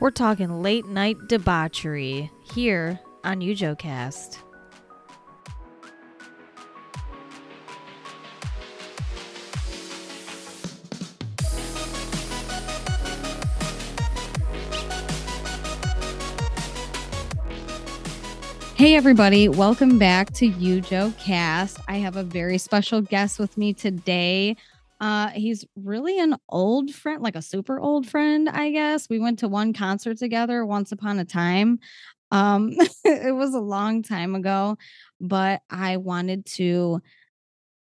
We're talking late night debauchery here on UJOcast. Hey everybody, welcome back to UJOcast. I have a very special guest with me today. Uh, he's really an old friend, like a super old friend, I guess. We went to one concert together once upon a time. Um, it was a long time ago, but I wanted to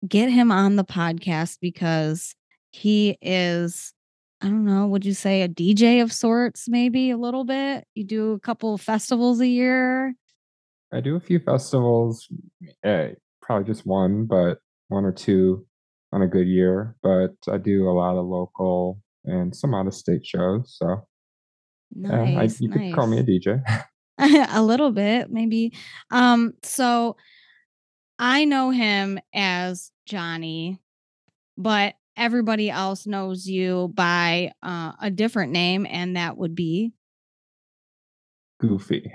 get him on the podcast because he is, I don't know, would you say a DJ of sorts, maybe a little bit? You do a couple festivals a year. I do a few festivals, eh, probably just one, but one or two on a good year. But I do a lot of local and some out of state shows. So yeah, I, Nice, you could call me a. DJ. a little bit, maybe. Um, so I know him as Johnny, but everybody else knows you by uh, a different name, and that would be. Goofy.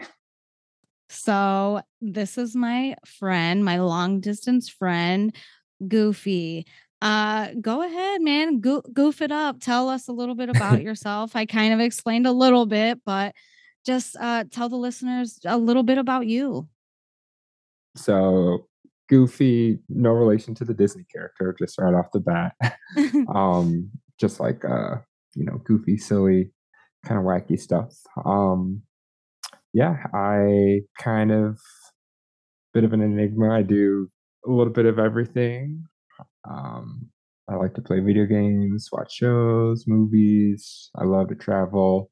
So this is my friend, my long distance friend, Goofy. Uh, go ahead, man. Go- goof it up. Tell us a little bit about yourself. I kind of explained a little bit, but just uh, tell the listeners a little bit about you. So Goofy, no relation to the Disney character, just right off the bat. um, just like uh, you know, goofy, silly, kind of wacky stuff. Um, yeah, I kind of bit of an enigma. I do a little bit of everything. Um, I like to play video games, watch shows, movies. I love to travel.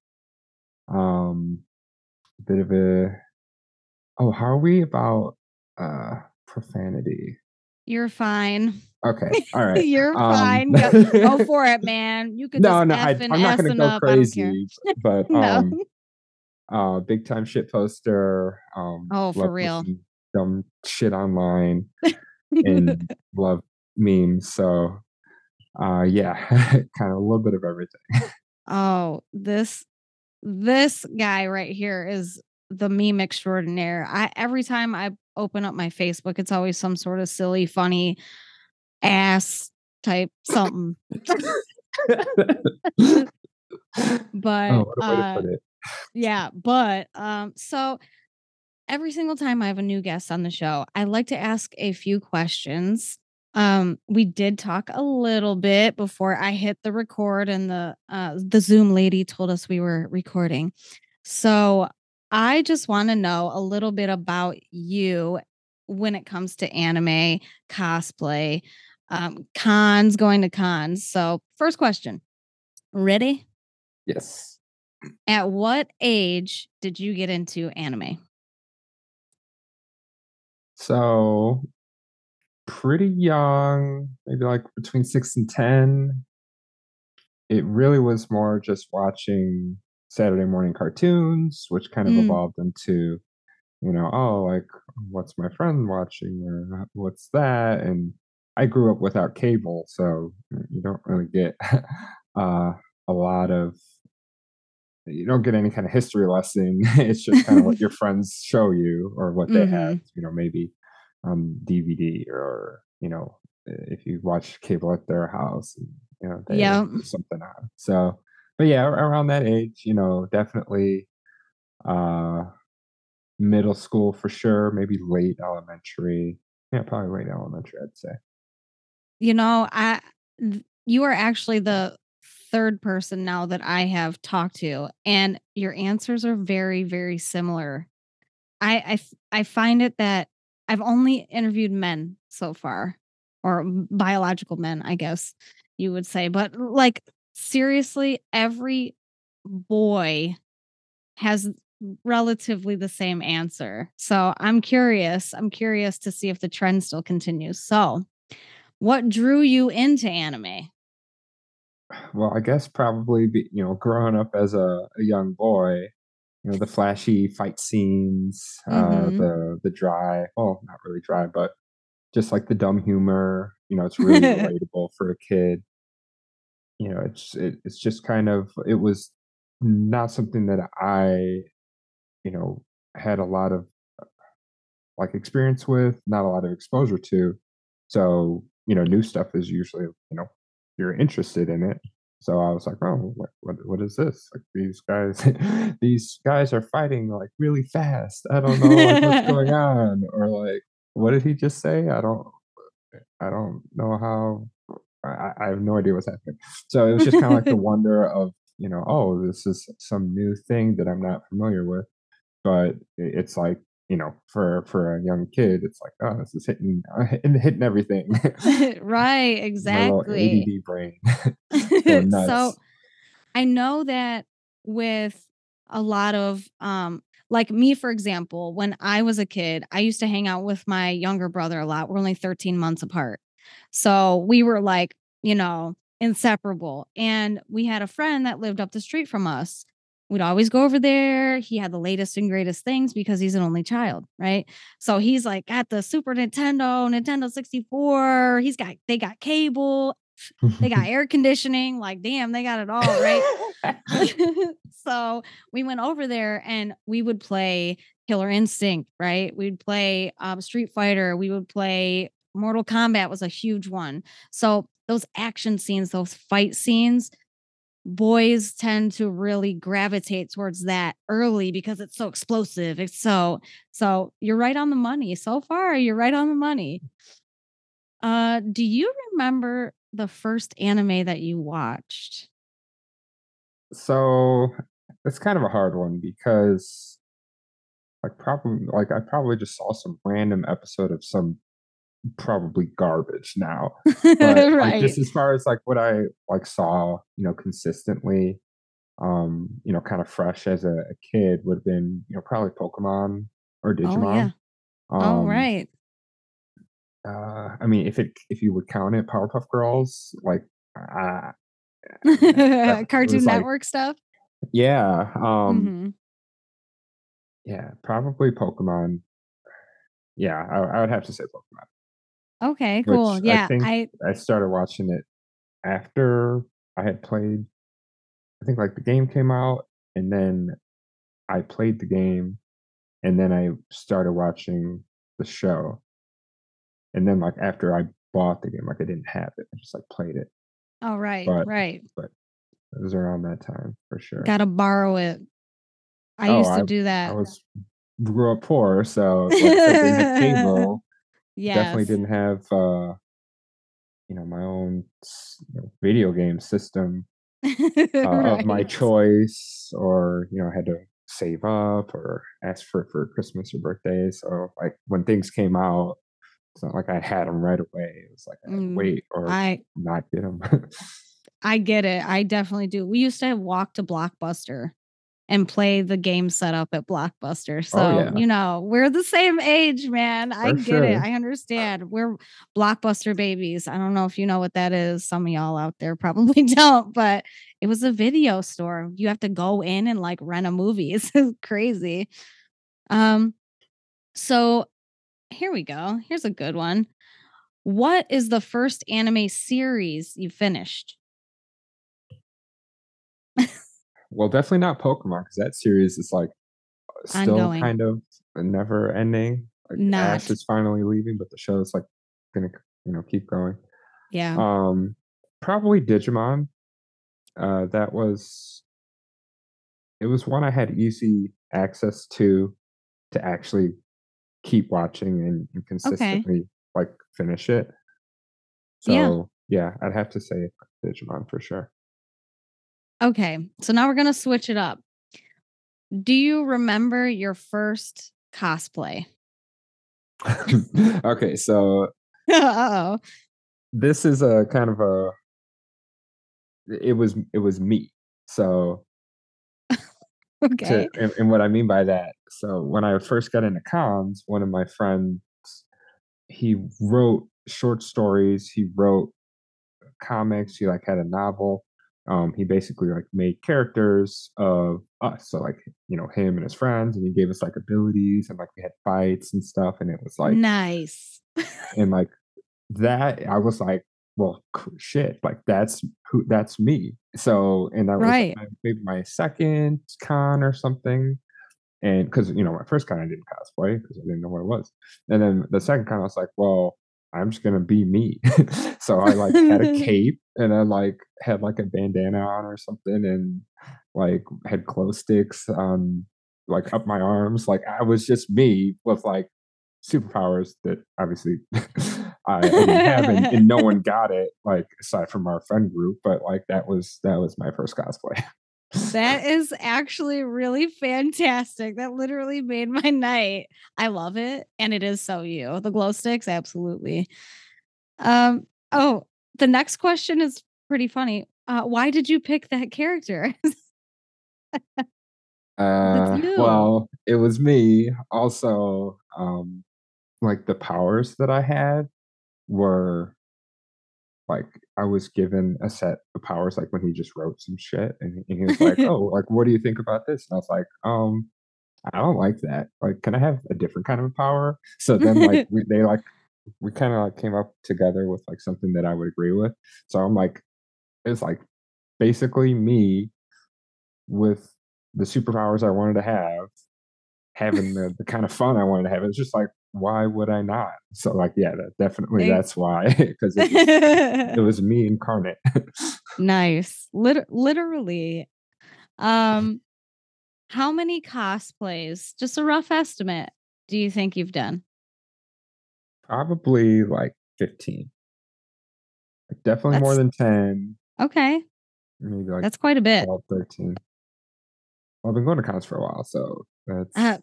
Um, a bit of a oh, how are we about uh profanity? You're fine. Okay, all right. You're Um, fine. Go, go for it, man. You can no, just no, F I, and I'm not gonna go up. Crazy, but No. um, uh, big time shit poster. Um, Oh, for real. dumb shit online and love memes. So, uh, yeah, kind of a little bit of everything. oh, this this guy right here is the meme extraordinaire. I every time I open up my Facebook, it's always some sort of silly, funny ass type something. But oh, way to uh yeah, but um so every single time I have a new guest on the show, I like to ask a few questions. Um, we did talk a little bit before I hit the record, and the uh, the Zoom lady told us we were recording. So I just want to know a little bit about you when it comes to anime, cosplay, um, cons, going to cons. So first question, ready? Yes. At what age did you get into anime? So pretty young, maybe like between six and ten. It really was more just watching Saturday morning cartoons, which kind of Mm. evolved into, you know, oh, like what's my friend watching or what's that? And I grew up without cable, so you don't really get uh, a lot of you don't get any kind of history lesson. it's just kind of what your friends show you or what they have, Mhm. you know, maybe on DVD or, you know, if you watch cable at their house, you know, they Yeah. something on. So, but yeah, around that age, you know, definitely uh middle school for sure, maybe late elementary. Yeah, probably late elementary, I'd say. You know, I you are actually the third person now that I have talked to, and your answers are very, very similar. I I find it that I've only interviewed men so far, or biological men, I guess you would say. But like seriously, every boy has relatively the same answer. So I'm curious. I'm curious to see if the trend still continues. So, what drew you into anime? Well, I guess probably be, you know, growing up as a, a young boy, you know, the flashy fight scenes, uh, Mhm. the the dry, well, not really dry, but just like the dumb humor. You know, it's really relatable for a kid. You know, it's it, it's just kind of it was not something that I, you know, had a lot of like experience with, not a lot of exposure to. So, you know, new stuff is usually, you know, you're interested in it. So I was like, oh, what, what, what is this? Like these guys, these guys are fighting like really fast. I don't know like, what's going on, or like, what did he just say? I don't, I don't know how. I, I have no idea what's happening. So it was just kind of like the wonder of, you know, oh, this is some new thing that I'm not familiar with. But it's like you know, for for a young kid, it's like, oh, this is hitting uh, hitting, hitting everything. right, exactly. ADD brain. so I know that with a lot of um like me for example, when I was a kid, I used to hang out with my younger brother a lot. We're only 13 months apart. So we were like, you know, inseparable. And we had a friend that lived up the street from us We'd always go over there. He had the latest and greatest things because he's an only child, right? So he's like got the Super Nintendo, Nintendo 64. He's got they got cable, they got air conditioning. Like, damn, they got it all, right? so we went over there and we would play Killer Instinct, right? We'd play um, Street Fighter. We would play Mortal Kombat was a huge one. So those action scenes, those fight scenes, boys tend to really gravitate towards that early because it's so explosive. It's so so you're right on the money. So far, you're right on the money. Uh do you remember the first anime that you watched? So it's kind of a hard one because like probably like I probably just saw some random episode of some probably garbage now. But right. like, just as far as like what I like saw, you know, consistently, um, you know, kind of fresh as a, a kid would have been, you know, probably Pokemon or Digimon. Oh, yeah. Um, oh, right. Uh, I mean, if it if you would count it, Powerpuff Girls, like uh, Cartoon Network like, stuff. Yeah. Um, mm-hmm. Yeah, probably Pokemon. Yeah, I, I, would have to say Pokemon. Okay, cool. Yeah, I, I I started watching it after I had played. I think like the game came out, and then I played the game, and then I started watching the show. And then like after I bought the game, like I didn't have it, I just like played it. Oh right, but, right. But it was around that time for sure. Got to borrow it. I oh, used to I, do that. I was grew up poor, so like, cable yeah definitely didn't have uh you know my own you know, video game system uh, right. of my choice or you know I had to save up or ask for it for christmas or birthday so like when things came out it's not like i had them right away it was like mm, wait or i not get them i get it i definitely do we used to have walk to blockbuster and play the game set up at Blockbuster. Oh, so, oh, yeah. you know, we're the same age, man. For I get sure. it. I understand. We're Blockbuster babies. I don't know if you know what that is. Some of y'all out there probably don't, but it was a video store. You have to go in and like rent a movie. It's crazy. Um so here we go. Here's a good one. What is the first anime series you finished? well, definitely not Pokemon because that series is like still Ongoing. kind of never ending. Like not. Ash is finally leaving, but the show is like gonna you know keep going. Yeah. Um, probably Digimon. Uh, that was it was one I had easy access to to actually keep watching and, and consistently okay. like finish it. So yeah. yeah, I'd have to say Digimon for sure. Okay. So now we're going to switch it up. Do you remember your first cosplay? okay. So oh this is a kind of a it was it was me so okay to, and, and, what i mean by that so when i first got into cons one of my friends he wrote short stories he wrote comics he like had a novel um, he basically like made characters of us. So like, you know, him and his friends, and he gave us like abilities and like we had fights and stuff. And it was like nice. and like that, I was like, well, shit, like that's who that's me. So, and that was Right. my, maybe my second con or something. And because you know, my first con I didn't cosplay because I didn't know what it was. And then the second con I was like, well, I'm just gonna be me. so I like had a cape and I like had like a bandana on or something and like had glow sticks on like up my arms. Like I was just me with like superpowers that obviously I, I didn't have and, and no one got it like aside from our friend group but like that was that was my first cosplay That is actually really fantastic. That literally made my night. I love it. And it is so you. The glow sticks, absolutely. Um, oh, the next question is pretty funny. Uh, why did you pick that character? uh well it was me also um like the powers that i had were like I was given a set of powers like when he just wrote some shit and, and he was like, "Oh, like what do you think about this?" And I was like, "Um, I don't like that. Like, can I have a different kind of power?" So then like we they like we kind of like came up together with like something that I would agree with. So I'm like, it's like basically me with the superpowers I wanted to have, having the, the kind of fun I wanted to have. It's just like why would I not? So like, yeah, that, definitely Hey. that's why because it, was- it was me incarnate. nice. Lit- literally. Um, how many cosplays, just a rough estimate, do you think you've done? Probably like 15. Like definitely more than 10, Okay. maybe like That's quite a bit. 12, 13. Well, I've been going to cons for a while, so that's Uh,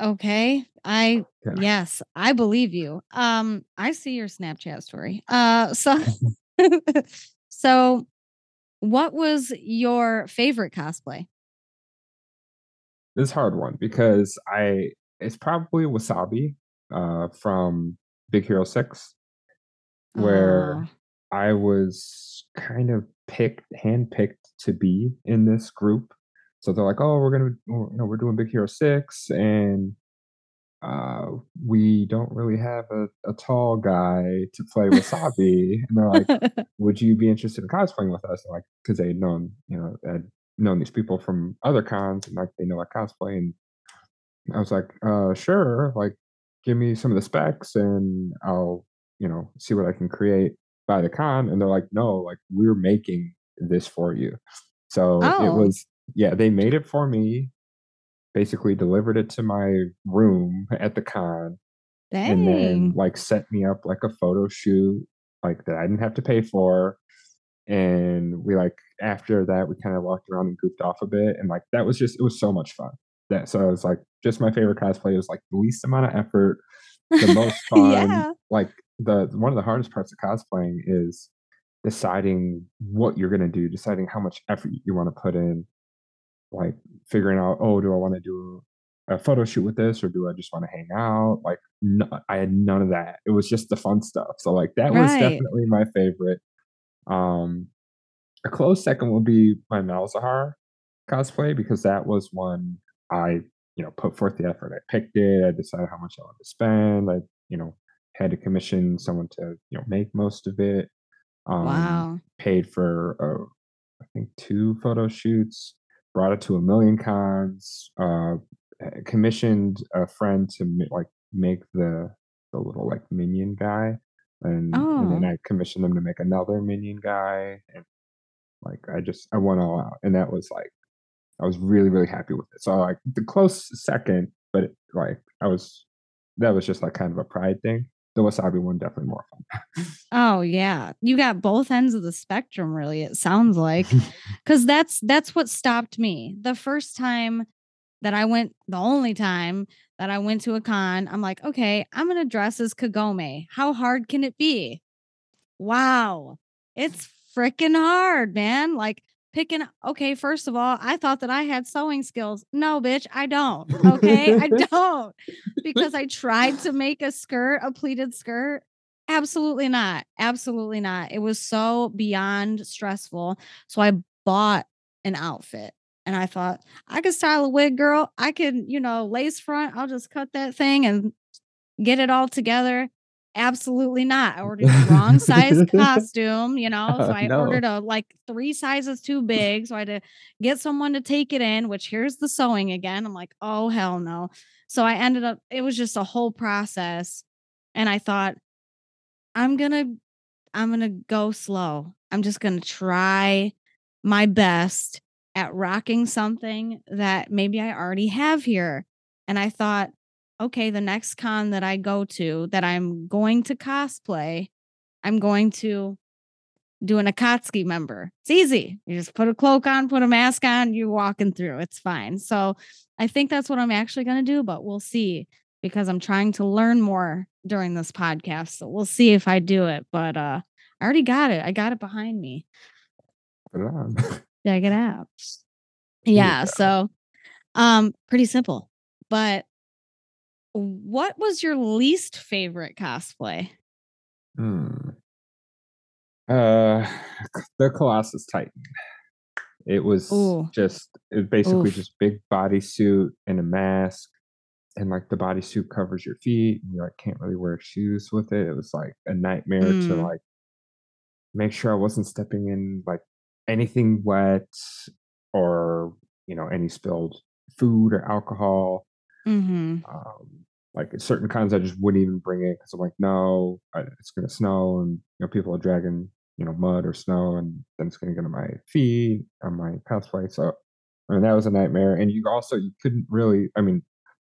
okay. I Yeah. yes, I believe you. Um, I see your Snapchat story. Uh so so what was your favorite cosplay? this hard one because I it's probably Wasabi uh from Big Hero 6 where Oh, I was kind of picked, handpicked to be in this group. So they're like, "Oh, we're gonna, you know, we're doing Big Hero Six, and uh, we don't really have a, a tall guy to play Wasabi." and they're like, "Would you be interested in cosplaying with us?" And like, because they had known, you know, had known these people from other cons, and like they know I cosplay, and I was like, uh, "Sure, like, give me some of the specs, and I'll, you know, see what I can create." by the con and they're like no like we're making this for you so it Oh. was yeah they made it for me basically delivered it to my room at the con and then like set me up like a photo shoot like that i didn't have to pay for and we like after that we kind of walked around and goofed off a bit and like that was just it was so much fun that so it was like just my favorite cosplay it was like the least amount of effort the most fun yeah. like the one of the hardest parts of cosplaying is deciding what you're going to do deciding how much effort you want to put in like figuring out oh do i want to do a photo shoot with this or do i just want to hang out? Like no, i had none of that. It was just the fun stuff. So like that was definitely my favorite. Um a close second would be my malzahar cosplay because that was one i you know put forth the effort. I picked it. I decided how much i wanted to spend. I you know had to commission someone to you know make most of it. Um Wow. paid for uh, i think two photo shoots brought it to a million cons uh commissioned a friend to like make the the little like minion guy and and then Oh. i commissioned them to make another minion guy and like i just i went all out and that was like i was really really happy with it so like the close second but it, like i was that was just like kind of a pride thing the wasabi one definitely more fun Oh yeah. You got both ends of the spectrum really it sounds like. Cuz that's that's what stopped me. The first time that I went the only time that I went to a con, I'm like, "Okay, I'm going to dress as Kagome. How hard can it be?" Wow. It's freaking hard, man. Like picking okay, first of all, I thought that I had sewing skills. No, bitch, I don't. Okay? I don't. Because I tried to make a skirt, a pleated skirt. Absolutely not. Absolutely not. It was so beyond stressful. So I bought an outfit and I thought, I could style a wig, girl. I can, you know, lace front. I'll just cut that thing and get it all together. Absolutely not. I ordered the wrong size costume, you know. So Uh, I no. ordered a like three sizes too big. So I had to get someone to take it in, which here's the sewing again. I'm like, oh hell no. So I ended up, it was just a whole process. And I thought, I'm gonna I'm gonna go slow. I'm just gonna try my best at rocking something that maybe I already have here. And I thought, okay, the next con that I go to that I'm going to cosplay, I'm going to do an Akatsuki member. It's easy. You just put a cloak on, put a mask on, you're walking through. It's fine. So I think that's what I'm actually going to do, but we'll see because I'm trying to learn more during this podcast. So we'll see if I do it. But uh I already got it. I got it behind me. Put it on. Check it out. you Yeah, so um pretty simple. But what was your least favorite cosplay? Hmm. Uh, the Colossus Titan. It was Ooh. just it was basically Oof. just big bodysuit and a mask, and like the bodysuit covers your feet, and you like can't really wear shoes with it. It was like a nightmare to Mm. like make sure I wasn't stepping in like anything wet or you know any spilled food or alcohol. Mhm. Um, like certain kinds, I just wouldn't even bring it because I'm like, no, I, it's gonna snow, and you know people are dragging you know mud or snow, and then it's gonna get on my feet on my pathway. So I mean that was a nightmare. And you also you couldn't really. I mean,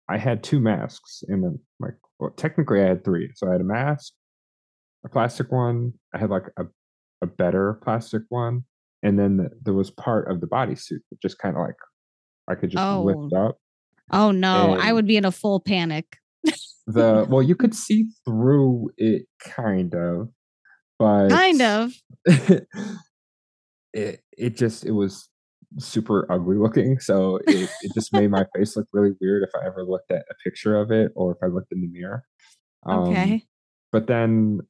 I had two masks, and then like well, technically I had three. So I had a mask, a plastic one. I had like a a better plastic one, and then the, there was part of the bodysuit that just kind of like I could just lift Oh. up. Oh no, I would be in a full panic. the well you could see through it kind of but kind of. it it just it was super ugly looking so it, it just made my face look really weird if i ever looked at a picture of it or if i looked in the mirror Um, Okay. but then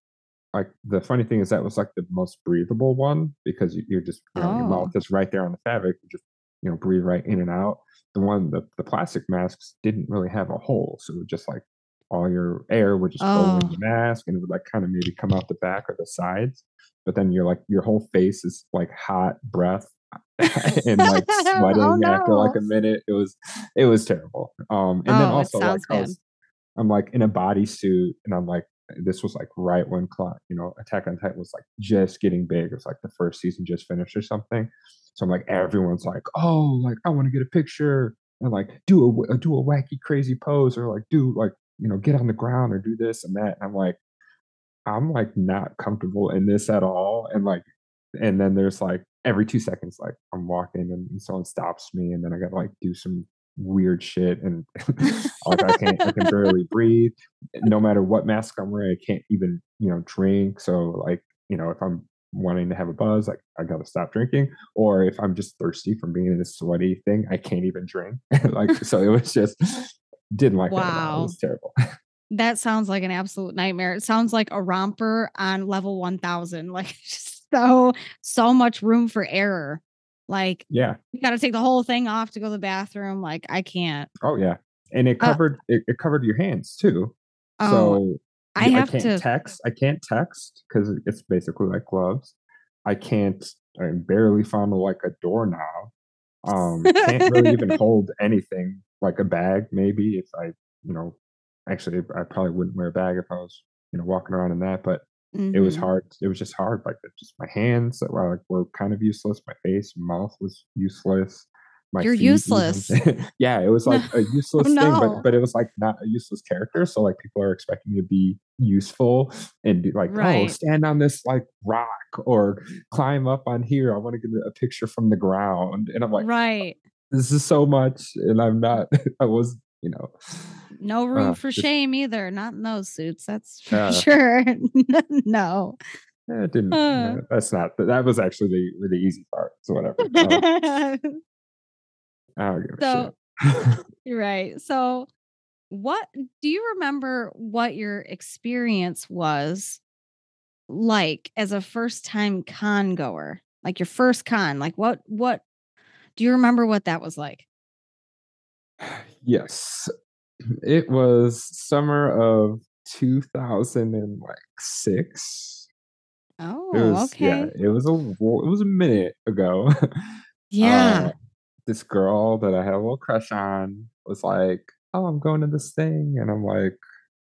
like the funny thing is that was like the most breathable one because you, you're just you know, your Oh. mouth is right there on the fabric you just you know breathe right in and out. The one the, the plastic masks didn't really have a hole so it was just like all your air would just go Oh. in the mask and it would like kind of maybe come out the back or the sides but then you're like your whole face is like hot breath and like sweating Oh, after like a minute. It was it was terrible. Um and then Oh, it also like I was, I'm like in a bodysuit and I'm like this was like right when you know Attack on Titan was like just getting big. It was like the first season just finished or something. So I'm like everyone's like, oh, like I want to get a picture and like do a do a wacky crazy pose or like do like you know get on the ground or do this and that. And I'm like, I'm like not comfortable in this at all. And like, and then there's like every two seconds, like I'm walking and, and someone stops me, and then I gotta like do some weird shit and like I can't I can barely breathe. No matter what mask I'm wearing, I can't even, you know, drink. So like, you know, if I'm wanting to have a buzz, like I gotta stop drinking. Or if I'm just thirsty from being in this sweaty thing, I can't even drink. like so it was just didn't like all. It Wow. was terrible. That sounds like an absolute nightmare. It sounds like a romper on level 1000. Like just so so much room for error. Like yeah. you got to take the whole thing off to go to the bathroom. Like I can't. Oh yeah. And it Uh, covered it, it covered your hands too. Oh, so I have can't to. text. I can't text because it's basically like gloves. I can't. I barely fondle like a doorknob. Um, can't really even hold anything like a bag. Maybe if I, you know, actually, I probably wouldn't wear a bag if I was, you know, walking around in that. But it was Mhm. hard. It was just hard. Like just my hands that were like were kind of useless. My face, mouth was useless. My You're useless. yeah, it was like a useless thing, no. but but it was like not a useless character. So like people are expecting you to be useful and be like, oh, stand on this like rock or climb up on here. I want to get a picture from the ground. And I'm like, right. this is so much, and I'm not. I was, you know, No room uh, for just- shame either. Not in those suits. That's for Uh, sure. no. eh, it didn't. Uh. no, that's not. That was actually the the easy part. So whatever. Um, I don't give a So- shit. You're right. So, what do you remember what your experience was like as a first time con goer? Like your first con? Like what what do you remember what that was like? Yes, it was summer of 2006. It Oh, was yeah, okay. it was a it was a minute ago. Uh, Yeah. this girl that I had a little crush on was like, "Oh, I'm going to this thing," and I'm like,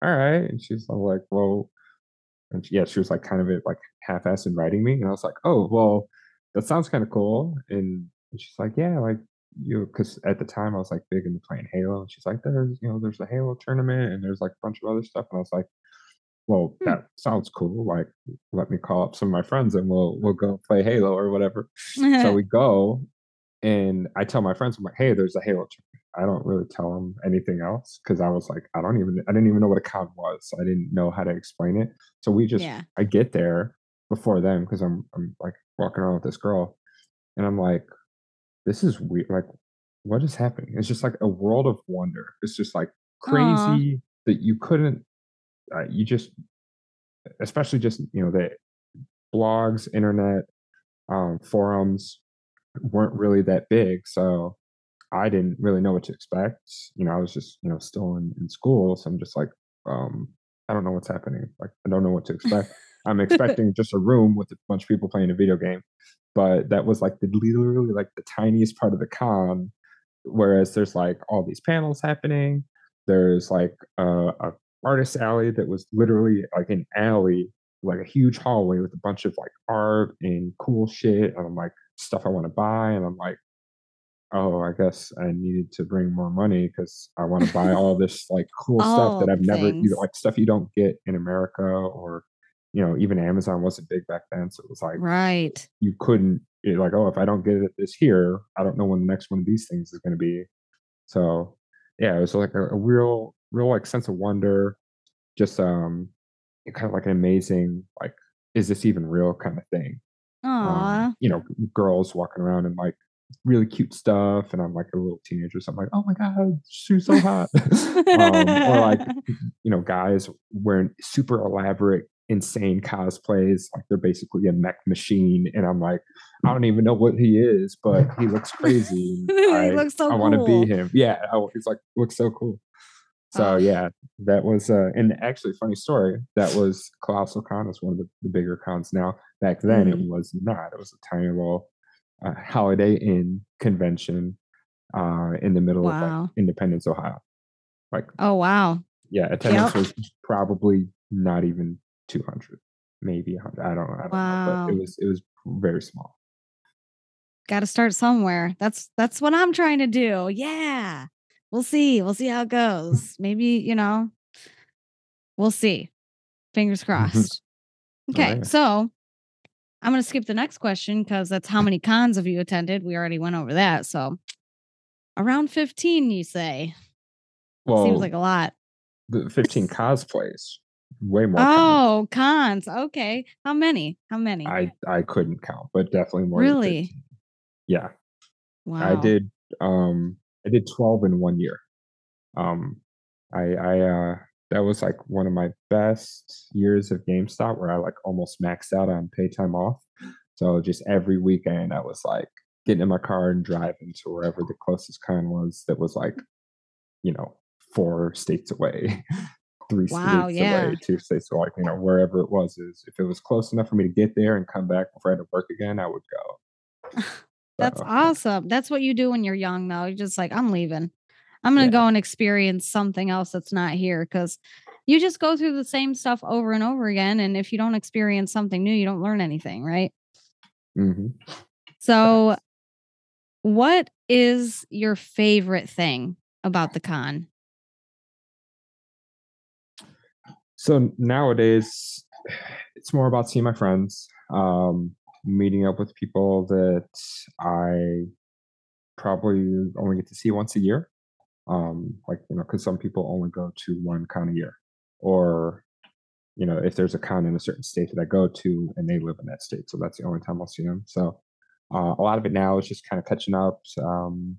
"Alright," and she's all like, "Well" and she yeah, she was, like, kind of, eh, like, half-ass inviting me, and I was like, "Oh, well, that sounds kinda cool," and and she's like, "Yeah, like, you" 'cause at the time, I was, like, big into playing Halo, and she's like, "There's, you know, there's a Halo tournament, and there's, like, a bunch of other stuff," and I was like, "Well, Hmm. that sounds cool, like, let me call up some of my friends, and we'll we'll go play Halo or whatever." So we go, and I tell my friends, I'm like, "Hey, there's a Halo tournament." I don't really tell them anything else because I was like, I don't even I didn't even know what a con was, so I didn't know how to explain it. So we just Yeah. I get there before them 'cause I'm I'm, like, walking around with this girl, and I'm like, "This is weird. like, what is happening?" It's just like a world of wonder. It's just, like, crazy that you couldn't uh, you just especially just, you know, the blogs, internet, um, forums weren't really that big, so I didn't really know what to expect. You know, I was just, you know, still in in school, so I'm just like, um, "I don't know what's happening." Like, I don't know what to expect. I'm expecting just a room with a bunch of people playing a video game, but that was, like, the literally, like, the tiniest part of the con, whereas there's, like, all these panels happening. There's, like, a a artist alley that was literally, like, an alley, like, a huge hallway with a bunch of, like, art and cool shit, and I'm like, stuff I wanna buy, and I'm like, "Oh, I guess I needed to bring more money because I wanna buy all this, like, cool stuff that I've never" you know, like, stuff you don't get in America or, you know, even Amazon wasn't big back then, so it was like, Right. you couldn't you're like, "Oh, if I don't get it this here, I don't know when the next one of these things is gonna be." So, yeah, it was like a a real real, like, sense of wonder, just, um, kind of like an amazing, like, "Is this even real?" kinda thing. Um, you know, girls walking around in, like, really cute stuff, and I'm, like, a little teenager, so I'm like, "Oh my god, she's so hot." Um, or, like, you know, guys wearing super elaborate, insane cosplays, like, they're basically a mech machine, and I'm like, "I don't even know what he is, but he looks crazy. He I looks so I wanna be him." Yeah, oh, he's like, looks so cool. So, yeah, that was, uh and actually, funny story, that was Colossal Con is one of the the bigger cons now. Back then, it Mhm. was not. It was a tiny little, uh, Holiday Inn convention, uh, in the middle of, like, Independence, Ohio. Like Oh, wow. yeah, attendance Yep. was probably not even 200, maybe a hun I don't I don't know, but it was it was very small. Gotta start somewhere. That's that's what I'm trying to do. Yeah. We'll see. We'll see how it goes. Maybe, you know we'll see. Fingers Mhm. crossed. Oh, Okay, yeah. so I'm gonna skip the next question because that's how many cons have you attended? We already went over that, so around 15, you say. Well, seems like a lot. the 15 cosplays. Way more. Oh, cons. Okay. How many? How many? I I couldn't count, but definitely more Really? 15. Yeah. I did, um I did 12 in 1 year. Um, I I, uh that was, like, one of my best years of GameStop where I, like, almost maxed out on pay time off. So, just every weekend, I was, like, getting in my car and driving to wherever the closest con was that was, like, you know, 4 states away, 3 Wow, states away, yeah. 2 states like you know, wherever it was is if it was close enough for me to get there and come back before I had to work again, I would go. That's So, awesome. That's what you do when you're young, though. You're just like, "I'm leaving. I'm gonna Yeah. go and experience something else that's not here because you just go through the same stuff over and over again, and if you don't experience something new, you don't learn anything, right? Mhm. So what is your favorite thing about the con? So, nowadays, it's more about seeing my friends, um, meeting up with people that I probably only get to see once a year. Um, like, you know, because some people only go to 1 con a year, or, you know, if there's a con in a certain state that I go to and they live in that state, so that's the only time I'll see them. So, uh, a lot of it now is just kinda catching up, um,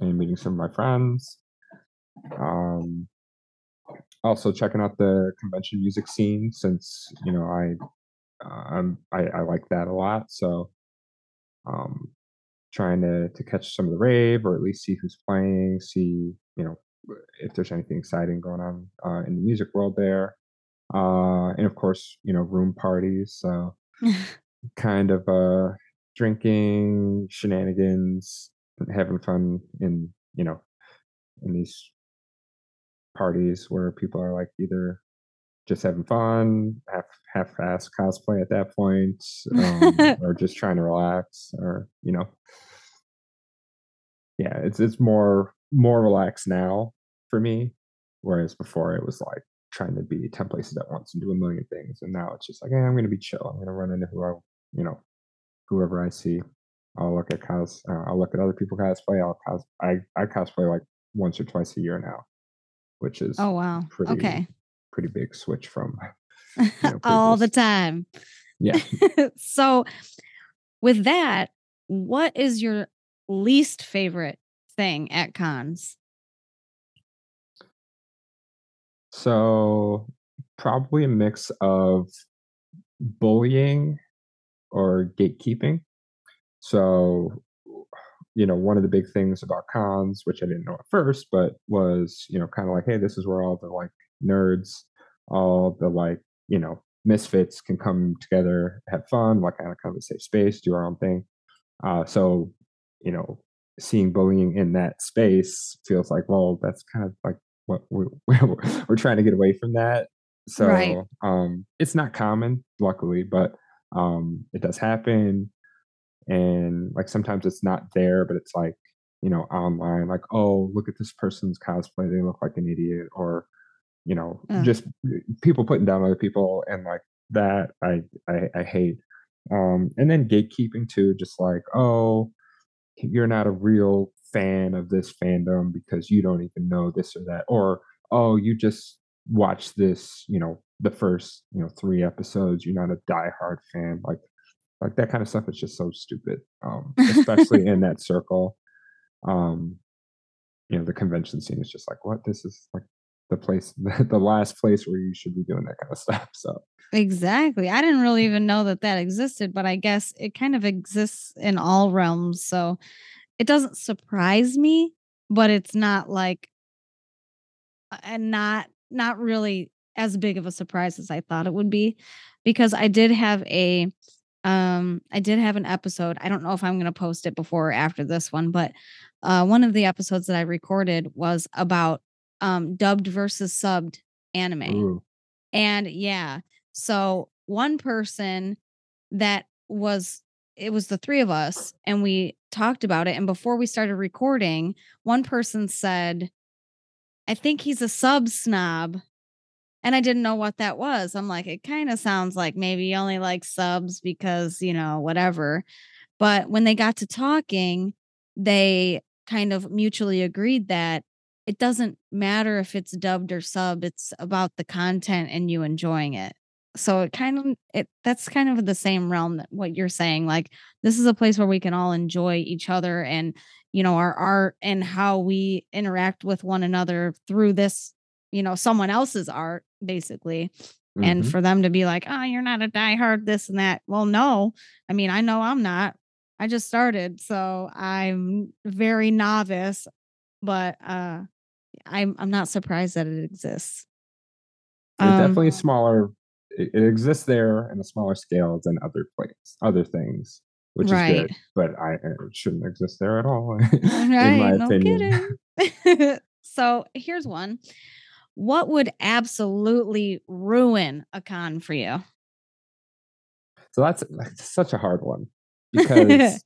and meeting some of my friends. Um, also checking out the convention music scene since, you know, I, um, I I like that a lot, so, um, trying to to catch some of the rave or at least see who's playing, see, you know, if there's anything exciting going on, uh, in the music world there. Uh, and of course, you know, room parties. So kind of uh drinking, shenanigans, having fun in, you know, in these parties where people are like either just having fun, half half-ass cosplay at that point, um, or just trying to relax, or you know, yeah, it's it's more more relaxed now for me, whereas before it was like trying to be ten places at once and do a million things, and now it's just like, hey, I'm gonna be chill. I'm gonna run into who I, you know, whoever I see. I'll look at cos. Uh, I'll look at other people cosplay. I'll cos. I I cosplay like once or twice a year now, which is oh wow, pretty okay, pretty big switch from you know, all the time. Yeah. so, with that, what is your least favorite thing at cons? So, probably a mix of bullying or gatekeeping. So, you know, one of the big things about cons, which I didn't know at first, but was, you know, kind of like, hey, this is where all the like nerds, all the like, you know, misfits can come together, have fun, like kind of kind of a safe space, do our own thing. Uh, so, you know, seeing bullying in that space feels like, well, that's kind of like what we, we're trying to get away from that. So Right. um, it's not common, luckily, but um, it does happen. And like sometimes it's not there, but it's like, you know, online, like, oh, look at this person's cosplay. They look like an idiot. Or, you know, Ugh. just people putting down other people and like that I I, I hate. Um, and then gatekeeping too, just like, oh, you're not a real fan of this fandom because you don't even know this or that or oh you just watch this you know the first you know three episodes you're not a diehard fan like like that kind of stuff is just so stupid um especially in that circle um you know the convention scene is just like what this is like the place the, last place where you should be doing that kind of stuff so Exactly. I didn't really even know that that existed, but I guess it kind of exists in all realms. So it doesn't surprise me, but it's not like and not not really as big of a surprise as I thought it would be because I did have a um I did have an episode. I don't know if I'm going to post it before or after this one, but uh one of the episodes that I recorded was about um dubbed versus subbed anime. ooh And yeah, so one person that was it was the 3 of us and we talked about it and before we started recording, one person said, "I think he's a sub snob." And I didn't know what that was. I'm like, it kind of sounds like maybe you only like subs because, you know, whatever. But when they got to talking, they kind of mutually agreed that it doesn't matter if it's dubbed or sub, it's about the content and you enjoying it. So it kind of it that's kind of the same realm that what you're saying. Like this is a place where we can all enjoy each other and you know our art and how we interact with one another through this, you know, someone else's art, basically. And hmm for them to be like, "Oh, you're not a diehard this and that." Well, no. I mean, I know I'm not. I just started, so I'm very novice, but uh I'm I'm not surprised that it exists. Um definitely smaller it, it exists there in a smaller scale than other places other things which is good but i it shouldn't exist there at all in my no opinion kidding. so, here's one. What would absolutely ruin a con for you? So that's, that's such a hard one because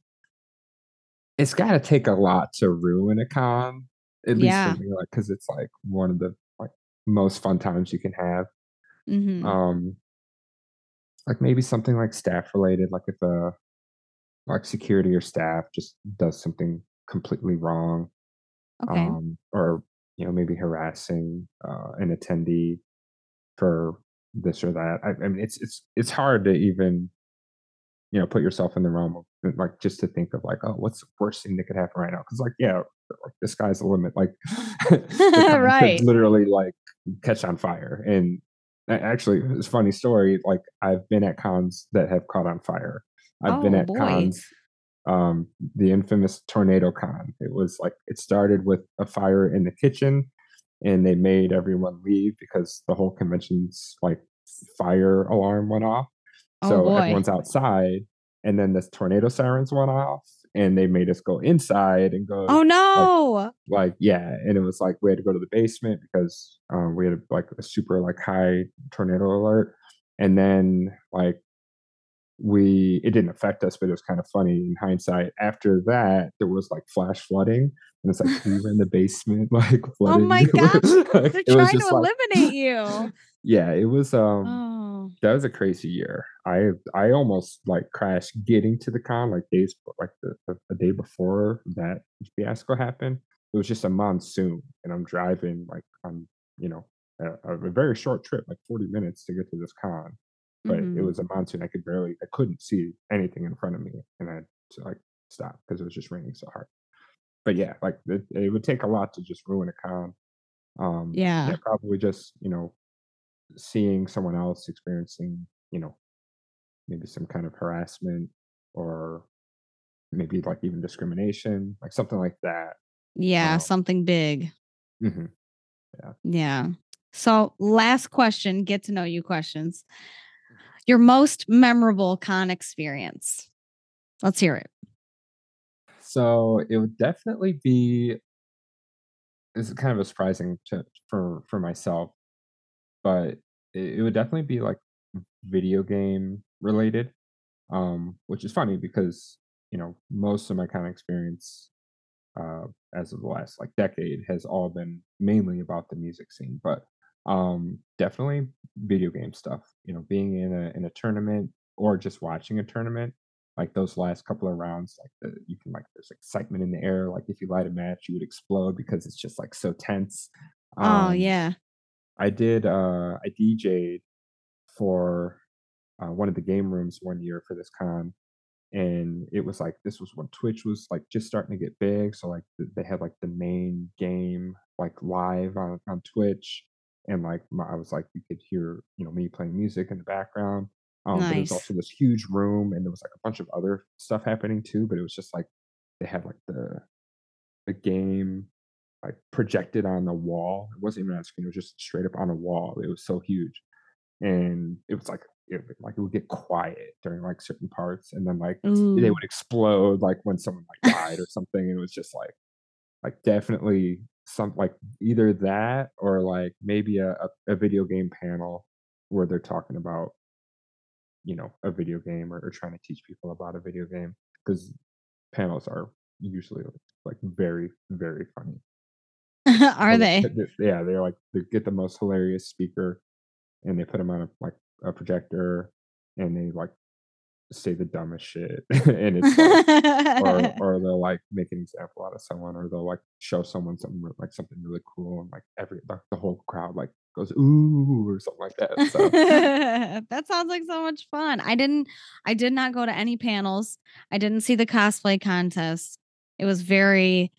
it's got to take a lot to ruin a con, at least for me, like because it's like one of the like most fun times you can have. Mhm. Um, like maybe something like staff related, like if a like security or staff just does something completely wrong, Okay. um, or you know maybe harassing uh, an attendee for this or that. I, I mean, it's it's it's hard to even you know, put yourself in the realm of uh, like just to think of like, oh, what's the worst thing that could happen right now? Because like, yeah, like the sky's the limit. Like the con could right. literally like catch on fire. And actually, it's a funny story. Like I've been at cons that have caught on fire. I've been Oh at boy. cons, um, the infamous tornado con. It was like it started with a fire in the kitchen, and they made everyone leave because the whole convention's like fire alarm went off. Oh, So boy. everyone's outside, and then this tornado sirens went off, and they made us go inside and go Oh no. like yeah and it was like we had to go to the basement because um, we had like a super like high tornado alert and then like we it didn't affect us but it was kind of funny in hindsight after that there was like flash flooding and it's like we were in the basement like Oh flooding my gosh. Like, They're trying to like eliminate you. yeah it was um Oh. that was a crazy year. I I almost like crashed getting to the con like days like the, the, the day before that fiasco happened. It was just a monsoon, and I'm driving like on you know a, a very short trip, like 40 minutes to get to this con. But it Mhm. was a monsoon. I could barely, I couldn't see anything in front of me, and I had to like stop because it was just raining so hard. But yeah, like it, it would take a lot to just ruin a con. Um, Yeah. yeah, probably just you know seeing someone else experiencing, you know, maybe some kind of harassment or maybe like even discrimination, like something like that. Yeah, Um, something big. mhm. Yeah. So, last question, get to know you questions. Your most memorable con experience. Let's hear it. So it would definitely be. Is kind of a surprising to for for myself, but it, it would definitely be like video game related, um, which is funny because you know most of my con experience uh, as of the last like decade has all been mainly about the music scene, but um, definitely video game stuff. You know, being in a in a tournament or just watching a tournament, like those last couple of rounds, like the, you can like there's excitement in the air. Like if you light a match, you would explode because it's just like so tense. oh, Um, yeah. I did. Uh, I DJ'd for uh, one of the game rooms one year for this con, and it was like this was when Twitch was like just starting to get big. So like they had like the main game like live on on Twitch, and like my, I was like you could hear you know me playing music in the background. Um, but it was also this huge room, and there was like a bunch of other stuff happening too. But it was just like they had like the the game like projected on the wall. It wasn't even on a screen; it was just straight up on a wall. It was so huge, and it was like it, like it would get quiet during like certain parts, and then like they would explode like when someone like died or something. And it was just like like definitely some like either that or like maybe a, a, video game panel where they're talking about you know a video game or, or trying to teach people about a video game because panels are usually like very very funny Are they? yeah, they're like they get the most hilarious speaker, and they put them on a like a projector, and they like say the dumbest shit, and it's like, or or they'll like make an example out of someone, or they'll like show someone something like something really cool, and like every the, the whole crowd like goes ooh or something like that. So that sounds like so much fun. I didn't I did not go to any panels. I didn't see the cosplay contest. It was very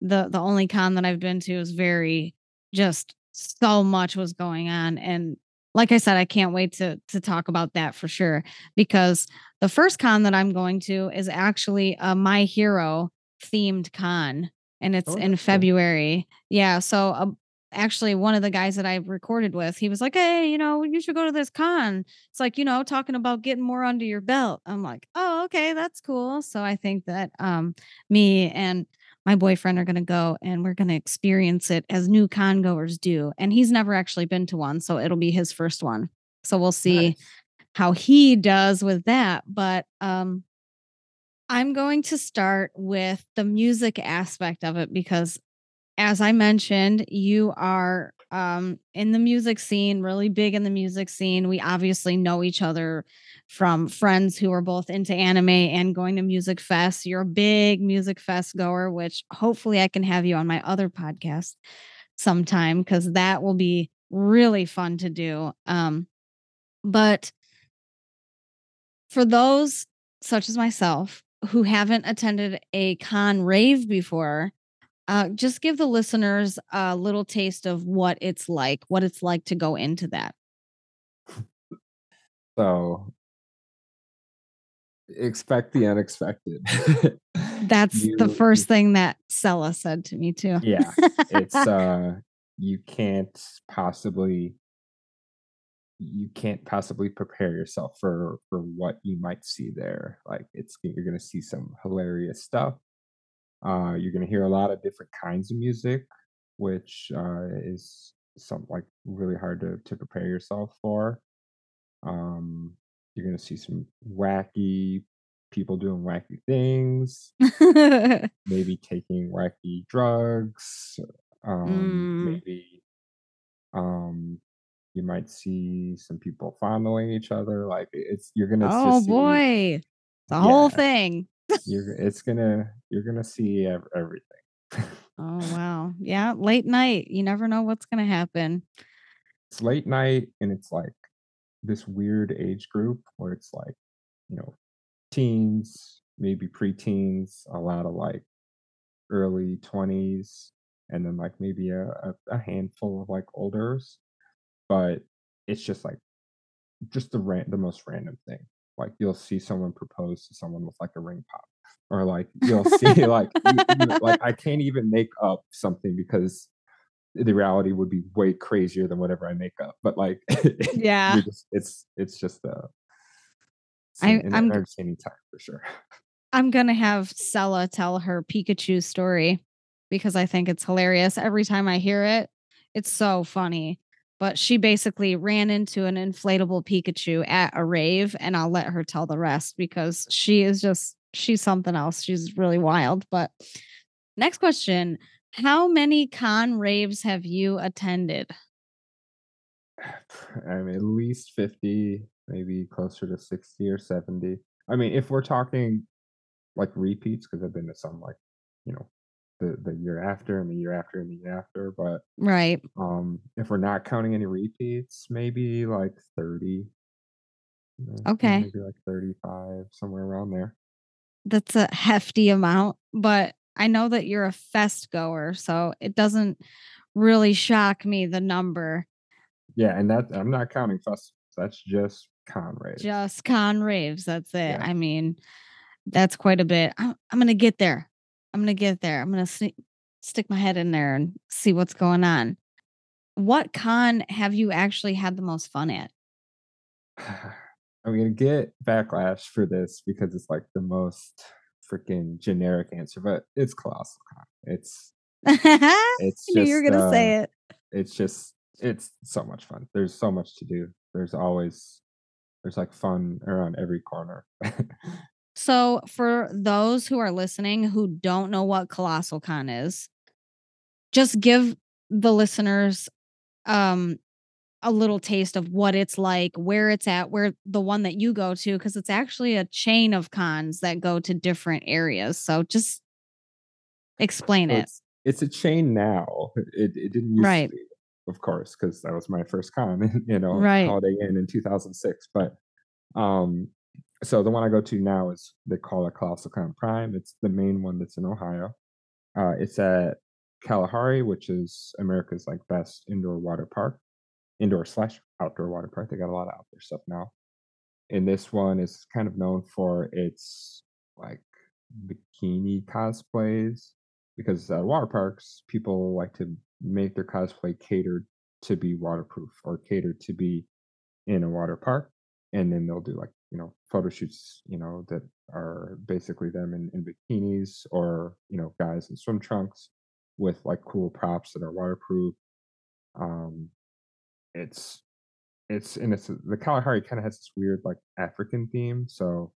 the the only con that I've been to is very just so much was going on and like I said I can't wait to to talk about that for sure because the first con that I'm going to is actually a My Hero themed con and it's Oh, in cool. February. Yeah, so um, actually one of the guys that I recorded with, he was like, "Hey, you know, you should go to this con." It's like, you know, talking about getting more under your belt. I'm like, "Oh, okay, that's cool." So I think that um me and my boyfriend are going to go and we're going to experience it as new con goers do. And he's never actually been to one, so it'll be his first one. So we'll see nice. how he does with that, but um I'm going to start with the music aspect of it because as I mentioned, you are um, in the music scene, really big in the music scene. We obviously know each other from friends who are both into anime and going to music fest. You're a big music fest goer, which hopefully I can have you on my other podcast sometime because that will be really fun to do. Um, but for those such as myself who haven't attended a con rave before, uh, just give the listeners a little taste of what it's like, what it's like to go into that. So expect the unexpected. That's the You- first thing that Sella said to me too. yeah it's uh you can't possibly you can't possibly prepare yourself for for what you might see there. Like it's you're gonna see some hilarious stuff. Uh, you're gonna hear a lot of different kinds of music, which uh, is some like really hard to to prepare yourself for. Um, you're gonna see some wacky people doing wacky things, maybe taking wacky drugs. Um, Mm. maybe um, you might see some people fondling each other. Like it's you're gonna Oh see, boy. The whole thing. You're it's gonna you're gonna see everything. Oh wow. Yeah, late night. You never know what's gonna happen. it's late night and it's like this weird age group where it's like you know teens, maybe preteens, a lot of like early 20s, and then like maybe a, a, a handful of like olders. But it's just like just the ran- the most random thing. Like you'll see someone propose to someone with like a ring pop, or like you'll see like you, you, like I can't even make up something because the reality would be way crazier than whatever I make up. But like Yeah. just it's it's just a it's an, I an I'm entertaining time for sure. I'm gonna have Sella tell her Pikachu story because I think it's hilarious. Every time I hear it, it's so funny. But she basically ran into an inflatable Pikachu at a rave, and I'll let her tell the rest because she is just she's something else. She's really wild. But next question. How many con raves have you attended? I mean, at least 50, maybe closer to 60 or 70. I mean, if we're talking like repeats, because I've been to some like, you know, the, the year after and the year after and the year after. But Right. um if we're not counting any repeats, maybe like 30, uh, Okay. maybe like 35, somewhere around there. That's a hefty amount, but I know that you're a fest goer, so it doesn't really shock me the number. Yeah, and that I'm not counting festivals. That's just con raves. Just con raves, that's it. Yeah. I mean, that's quite a bit. I'm, I'm gonna get there. I'm gonna get there. I'm gonna sne- stick my head in there and see what's going on. What con have you actually had the most fun at? I'm gonna get backlash for this because it's like the most freaking generic answer, but it's colossal con. It's I it's knew you were just gonna uh say it. it's just it's so much fun. There's so much to do. There's always there's like fun around every corner. So, for those who are listening who don't know what Colossal Con is, just give the listeners um a little taste of what it's like, where it's at, where the one that you go to, because it's actually a chain of cons that go to different areas. So just explain it. it's a chain now. It it didn't used to Right. be, of course, because that was my first con, you know, Right. Holiday Inn in 2006. But um, so the one I go to now is they call it Colossal Con Prime. It's the main one that's in Ohio. Uh, it's at Kalahari, which is America's like best indoor water park, indoor slash outdoor water park. They got a lot of outdoor stuff now. And this one is kind of known for its like bikini cosplays because at water parks, people like to make their cosplay catered to be waterproof or catered to be in a water park. And then they'll do like, you know, photo shoots, you know, that are basically them in, in bikinis or, you know, guys in swim trunks with like cool props that are waterproof. Um, it's it's and it's the Kalahari kind of has this weird like African theme, so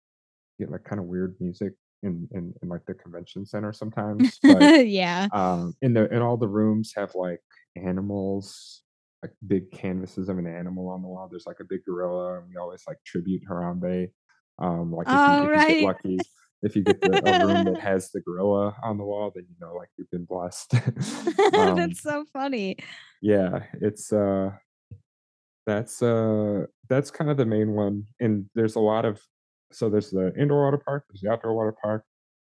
you get like kind of weird music in, in in like the convention center sometimes. But yeah. um, in the in all the rooms have like animals, like big canvases of an animal on the wall. There's like a big gorilla, and we always like tribute Harambe. Um, like if you All if you get lucky, if you get the, a room that has the gorilla on the wall, then you know like you've been blessed. um, That's so funny. yeah, it's uh that's uh that's kind of the main one. And there's a lot of so there's the indoor water park, there's the outdoor water park,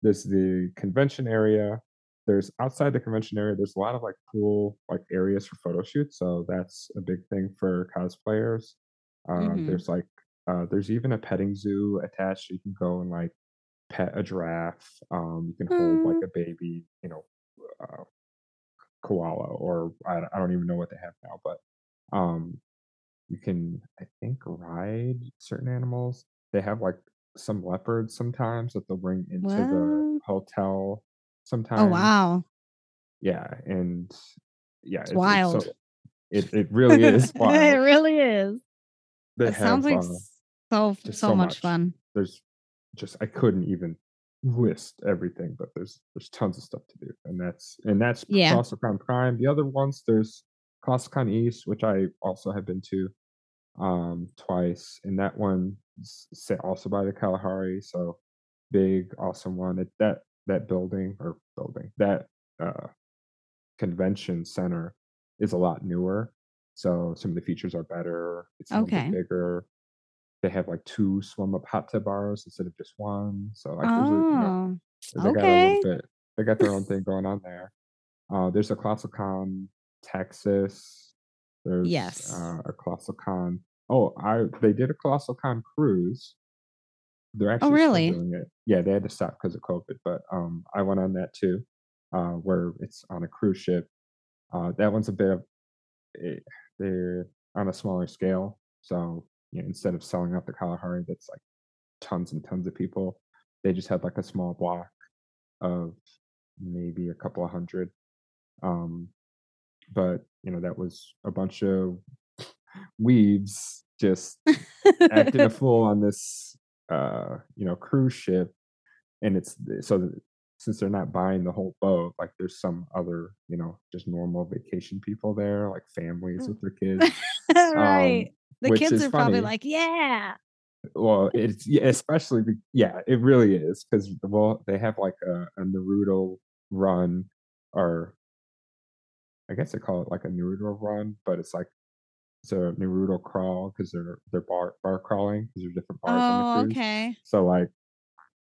there's the convention area. There's outside the convention area, there's a lot of like cool like areas for photo shoots. So that's a big thing for cosplayers. Uh, hmm there's like uh, there's even a petting zoo attached. So you can go and like pet a giraffe. Um, you can hold like a baby, you know, uh, koala, or I, I don't even know what they have now, but um, you can, I think, ride certain animals. They have, like, some leopards sometimes that they'll bring into the What? Oh, sometimes. wow. Yeah, and yeah, It's it's it's so wild. it it really is It really is. They It sounds like uh, so so so much much. fun. There's just I couldn't even list everything, but there's there's tons of stuff to do, and that's and that's Yeah. Colossal Con Prime. The other ones, there's Colossal Con East, which I also have been to, um, twice, and that one set also by the Kalahari, so big, awesome one. It that that building or building, that, uh, convention center is a lot newer, so some of the features are better, it's a little Okay. bigger. They have, like, 2 swim-up hot tub bars instead of just 1, so, like, there's a you know, Oh, they got a okay. bit they got their own thing going on there. Uh, there's a Colossal Con Texas. There's, Yes. uh, a Colossal Con oh, I they did a Colossal Con cruise. They're Oh, actually still really? doing it. Yeah, they had to stop because of COVID, but, um, I went on that too, uh, where it's on a cruise ship. Uh, that one's a bit of eh they're on a smaller scale, so, you know, instead of selling out the Kalahari that's, like, tons and tons of people, they just had, like, a small block of maybe a couple of 100. Um, but, you know, that was a bunch of weebs just acting a fool on this, uh, you know, cruise ship, and it's so since they're not buying the whole boat, like, there's some other, you know, just normal vacation people there, like families Mm. with their kids, Right. um, The kids are probably like, "Yeah." Well, it's yeah, especially the yeah, it really is because well, they have, like, a a Naruto run or I guess they call it, like, a Naruto run, but it's like it's a Naruto crawl 'cause they're they're bar bar crawling because there's different bars on the Oh, cruise. okay. So, like,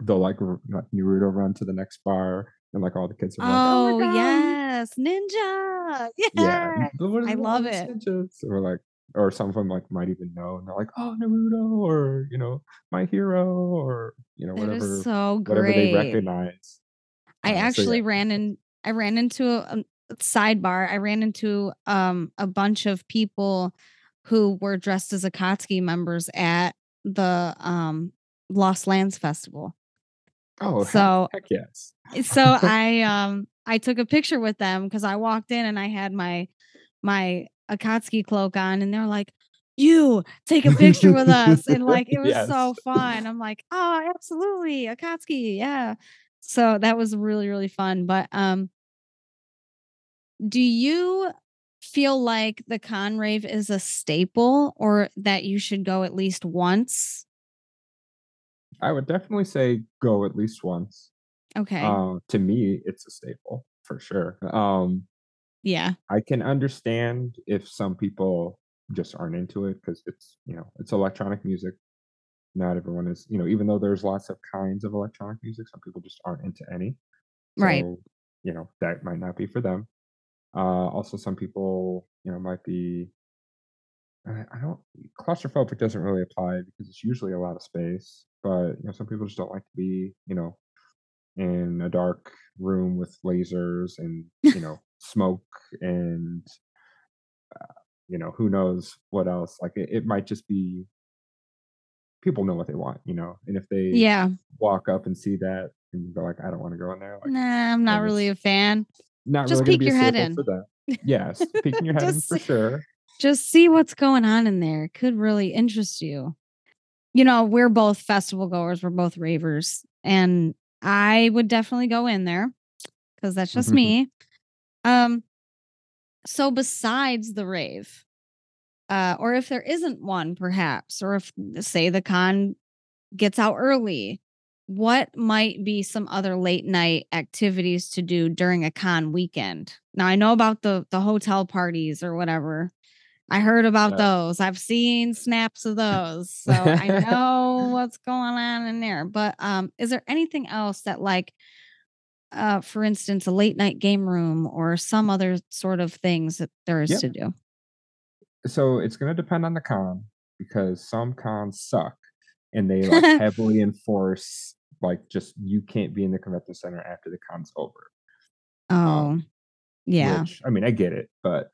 they'll, like, like, Naruto run to the next bar, and, like, all the kids are like, "Oh my Oh, god." yes, ninja, Yeah, yes, "But I love it. ninjas?" Or, like or some of 'em, like, might even know, and they're like, "Oh, Naruto," or, you know, "My hero," or, you know, That is whatever so whatever they recognize. I Uh, so yeah, actually ran fun. in I ran into a um, sidebar, I ran into, um, a bunch of people who were dressed as Akatsuki members at the, um, Lost Lands Festival. Oh, So heck yes. eh, so I, um, I took a picture with them because I walked in and I had my my Akatsuki cloak on, and they're like, "You, take a picture with us," and, like, it was Yes. so fun. I'm like, "Oh, absolutely, Akatsuki, yeah." So that was really, really fun, but, um do you feel like the con rave is a staple or that you should go at least once? I would definitely say go at least once. Okay. Uh, to me, it's a staple, for sure. Um Yeah. I can understand if some people just aren't into it because it's, you know, it's electronic music. Not everyone is you know, even though there's lots of kinds of electronic music, some people just aren't into any. Right. You know, that might not be for them. Uh, also some people, you know, might be I don't claustrophobic doesn't really apply because it's usually a lot of space, but, you know, some people just don't like to be, you know, in a dark room with lasers and, you know, smoke and, uh, you know, who knows what else, like, it it might just be people know what they want, you know, and if they Yeah. walk up and see that and they're like, "I don't wanna go in there," like, Nah, I'm not really a fan. Not really Just gonna peek your head in. Yes, peeking your head in for sure. just see what's going on in there, could really interest you. You know, we're both festival goers, we're both ravers, and I would definitely go in there because that's just me. Um, so besides the rave, uh, or if there isn't one perhaps, or if, say, the con gets out early, what might be some other late night activities to do during a con weekend? Now, I know about the the hotel parties or whatever. I heard about those, I've seen snaps of those, so I know what's going on in there, but, um, is there anything else that, like, uh, for instance, a late night game room or some other sort of things that there is Yep. to do? So, it's gonna depend on the con because some cons suck, and they, like, heavily enforce, like, just you can't be in the convention center after the con's over. Oh, Um, yeah. which, I mean, I get it, but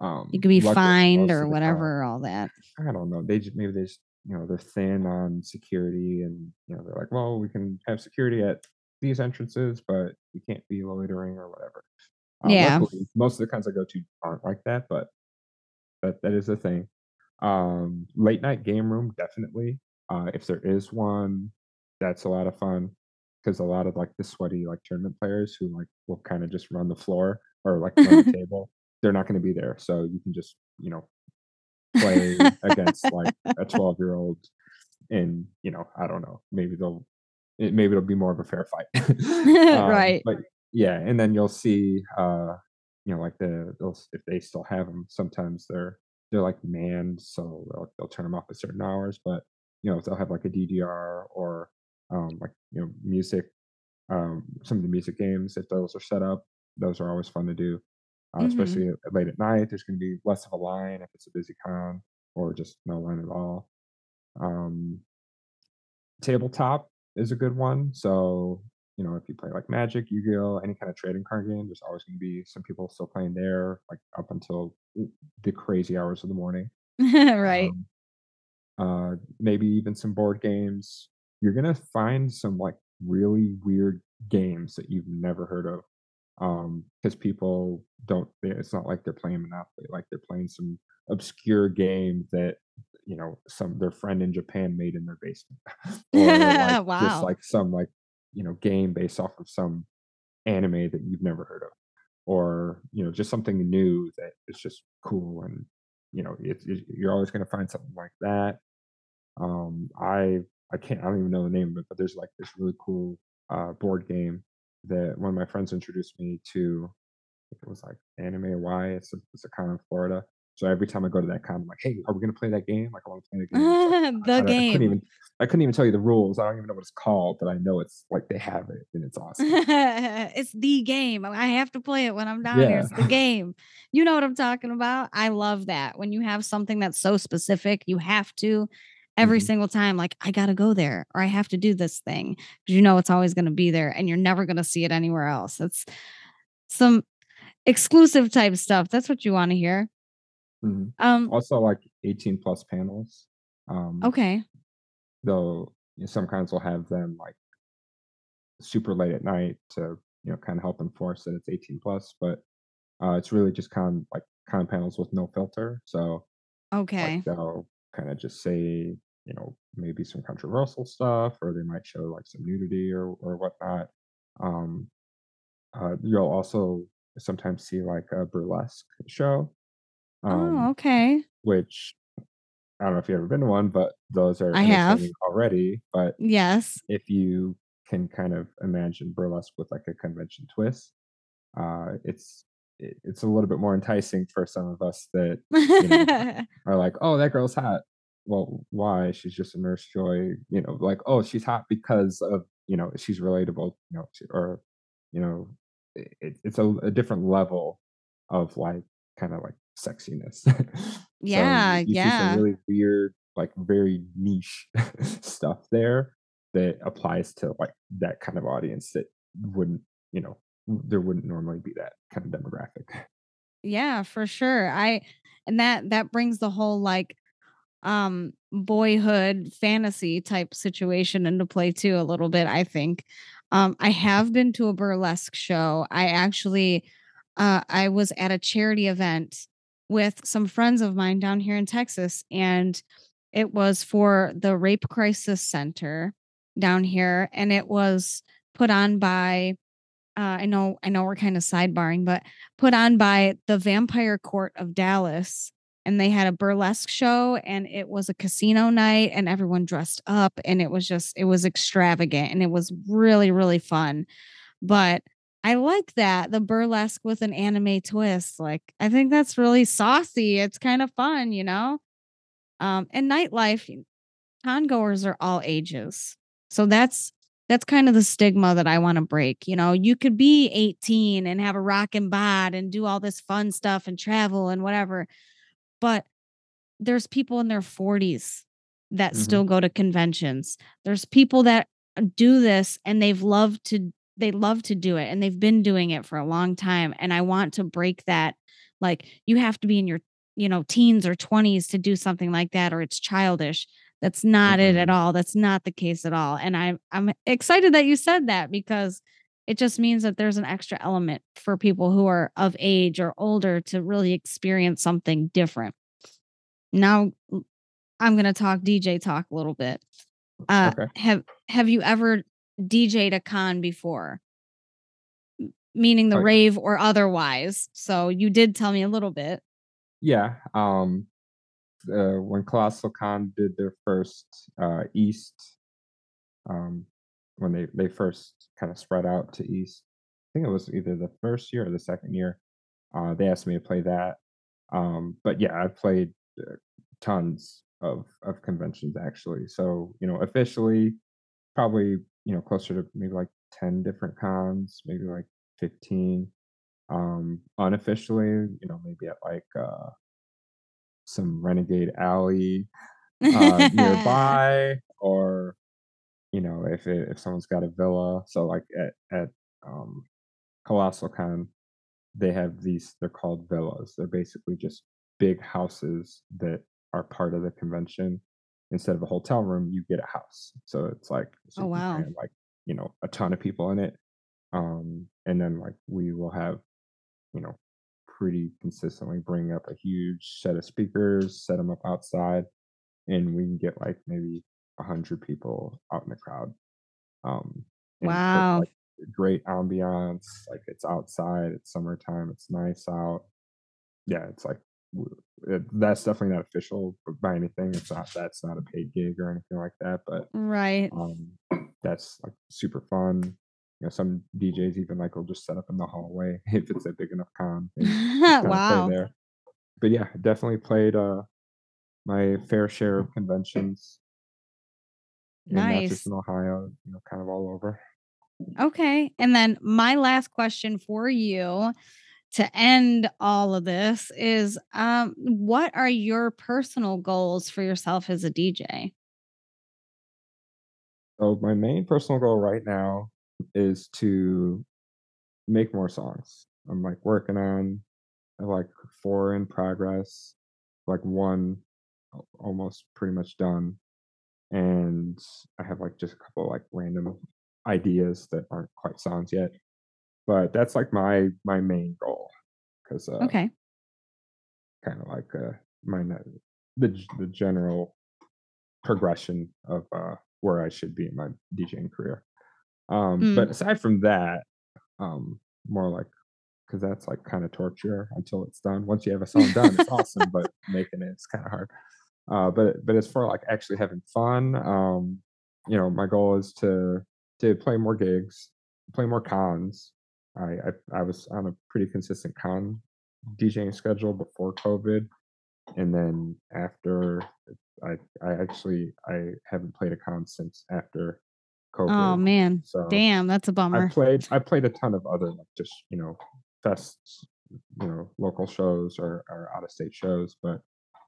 Um, You could be fined or whatever, time- all that. I don't know. They just maybe they just you know they're thin on security, and you know they're like, well, we can have security at these entrances, but you can't be loitering or whatever. Uh, Yeah. luckily, most of the cons I go to aren't like that, but that that is a thing. Um, late night game room definitely. Uh, if there is one, that's a lot of fun because a lot of like the sweaty like tournament players who like will kind of just run the floor or like run the table, they're not going to be there, so you can just you know play against like a 12 year old and you know i don't know maybe they'll it, maybe it'll be more of a fair fight Um, Right. but yeah and then you'll see uh you know like the they'll if they still have them sometimes they're they're like manned so they'll, they'll turn them off at certain hours but you know they'll have like a ddr or um like you know music um some of the music games if those are set up those are always fun to do uh, Mhm. especially late at night there's going to be less of a line if it's a busy con or just no line at all um tabletop is a good one so you know if you play like magic yu-gi-oh any kind of trading card game there's always going to be some people still playing there like up until the crazy hours of the morning right. um, uh, maybe even some board games. You're gonna find some like really weird games that you've never heard of, um, because people don't. It's not like they're playing Monopoly. Like they're playing some obscure game that you know some their friend in Japan made in their basement, or like Wow. just like some like you know game based off of some anime that you've never heard of, or you know just something new that is just cool and you know it's, it's you're always going to find something like that um i i can't i don't even know the name of it but there's like this really cool uh board game that one of my friends introduced me to it was like anime y it's a, it's a con in florida so every time i go to that con i'm like hey are we going to play that game like i want to play the game the I, don't- I couldn't game. even i couldn't even tell you the rules i don't even know what it's called but i know it's like they have it and it's awesome it's the game. I have to play it when I'm down here. It's the game. You know what I'm talking about? I love that. When you have something that's so specific, you have to every Mhm. single time, like, I got to go there or I have to do this thing because you know it's always going to be there and you're never going to see it anywhere else. It's some exclusive type stuff. That's what you want to hear. Mhm. Um, also like 18 plus panels um okay. though you know, some kinds will have them like super late at night to you know kind of help enforce that it's 18 plus but uh it's really just kind of like kind of panels with no filter so Okay. like they'll kind of just say you know maybe some controversial stuff or they might show like some nudity or or whatnot um uh you'll also sometimes see like a burlesque show um oh, okay. which I don't know if you've ever been to one, but those are I have. already. But Yes. if you can kind of imagine burlesque with like a convention twist, uh, it's it, it's a little bit more enticing for some of us that know, are like, oh, that girl's hot. Well, why? She's just a nurse joy. You know, like, oh, she's hot because of you know she's relatable. You know, or you know, it, it's a, a different level of like kind of like sexiness. So you- Yeah, you, see yeah. some really weird, like very niche stuff there that applies to like that kind of audience that wouldn't, you know, there wouldn't normally be that kind of demographic. Yeah, for sure. I and that that brings the whole like um boyhood fantasy type situation into play too a little bit, I think. Um I have been to a burlesque show. I actually uh I was at a charity event with some friends of mine down here in Texas and it was for the Rape Crisis Center down here and it was put on by uh, I know I know we're kind of sidebarring, but put on by the Vampire Court of Dallas. And they had a burlesque show and it was a casino night and everyone dressed up and it was just it was extravagant and it was really, really fun. But I like that, the burlesque with an anime twist. Like I think that's really saucy. It's kind of fun, you know? Um, and nightlife, con goers are all ages. So that's that's kind of the stigma that I want to break. You know, you could be 18 and have a rockin' bod and do all this fun stuff and travel and whatever, but there's people in their 40s that Mhm. still go to conventions. There's people that uh, do this and they've loved to they love to do it and they've been doing it for a long time and I want to break that like you have to be in your, you know, teens or 20s to do something like that or it's childish. That's not it at Mhm. all. That's not the case at all. And I'm I'm excited that you said that because it just means that there's an extra element for people who are of age or older to really experience something different. Now I'm going to talk DJ talk a little bit. Uh Okay. have have you ever DJ'd a con before? Meaning the Oh, rave or otherwise. So you did tell me a little bit. yeah. Um, uh, when Colossal Con did their first uh, East, um, when they they first kind of spread out to East, I think it was either the first year or the second year. Uh, they asked me to play that. Um, but yeah, I've played uh, tons of of conventions actually. So you know, officially, probably you know closer to maybe like ten different cons, maybe like fifteen. Um, unofficially, you know, maybe at like uh, some renegade alley uh, nearby, or you know, if it, if someone's got a villa. So like at at um, Colossal Con, they have these. They're called villas. They're basically just big houses that are part of the convention. Instead of a hotel room, you get a house. So it's like so oh wow. like you know a ton of people in it. Um, and then like we will have you know pretty consistently bring up a huge set of speakers, set them up outside, and we can get like maybe a hundred people out in the crowd. Um, and put Wow. like great ambiance, like it's outside, it's summertime, it's nice out. Yeah, it's like it, that's definitely not official by anything. It's not that's not a paid gig or anything like that, but Right. um, that's like super fun. Know, some DJs even like will just set up in the hallway if it's a big enough con and just kind of play wow. there. But yeah, definitely played uh my fair share of conventions and not just in Ohio, you know, kind of all over. Okay. And then my last question for you to end all of this is um what are your personal goals for yourself as a DJ? So my main personal goal right now is to make more songs. I'm like working on like four in progress, like one almost pretty much done. And I have like just a couple like random ideas that aren't quite songs yet. But that's like my my main goal because uh Okay. kind of like uh my the the general progression of uh where I should be in my DJing career. Um Mm, but aside from that, um more like because that's like kind of torture until it's done. Once you have a song done, it's awesome, but making it is kind of hard. Uh, but but as for like actually having fun, um, you know, my goal is to to play more gigs, play more cons. I I, I was on a pretty consistent con DJing schedule before COVID, and then after I I actually I haven't played a con since after oh man. So Damn, that's a bummer. I played I played a ton of other like just you know fests, you know local shows or, or out of state shows, but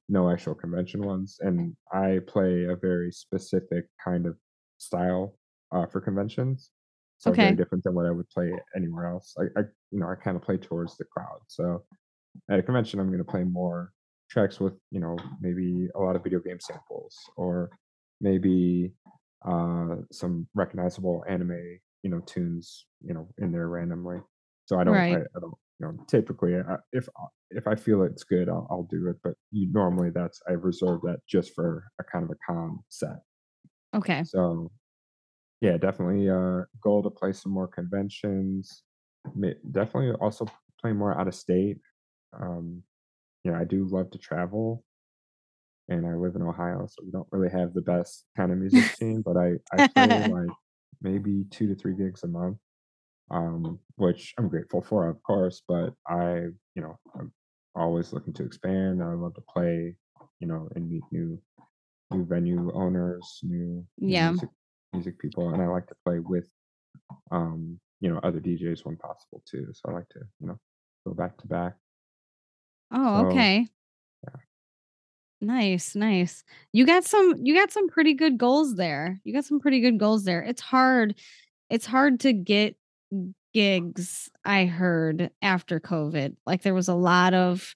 no actual convention ones. And I play a very specific kind of style uh, for conventions, so very different than what I would play anywhere else. I, I you know I kind of play towards the crowd. So at a convention, I'm going to play more tracks with you know maybe a lot of video game samples or maybe uh, some recognizable anime you know tunes you know in there randomly. So I don't Right. I don't you know typically I, if if I feel it's good I'll, I'll do it. But you, normally that's I reserve that just for a kind of a calm set. Okay. So yeah, definitely uh goal to play some more conventions. Definitely also play more out of state. Um, you know, I do love to travel and I live in Ohio, so we don't really have the best kind of music scene, but I I play like maybe 2 to 3 gigs a month, um, which I'm grateful for, of course, but I, you know, I'm always looking to expand. I love to play, you know, and meet new new venue owners, new new yeah. music music people, and I like to play with um, you know, other DJs when possible too. So I like to, you know, go back to back. Oh, So okay. Nice, nice. You got some you got some pretty good goals there. You got some pretty good goals there. It's hard it's hard to get gigs I heard after COVID. Like there was a lot of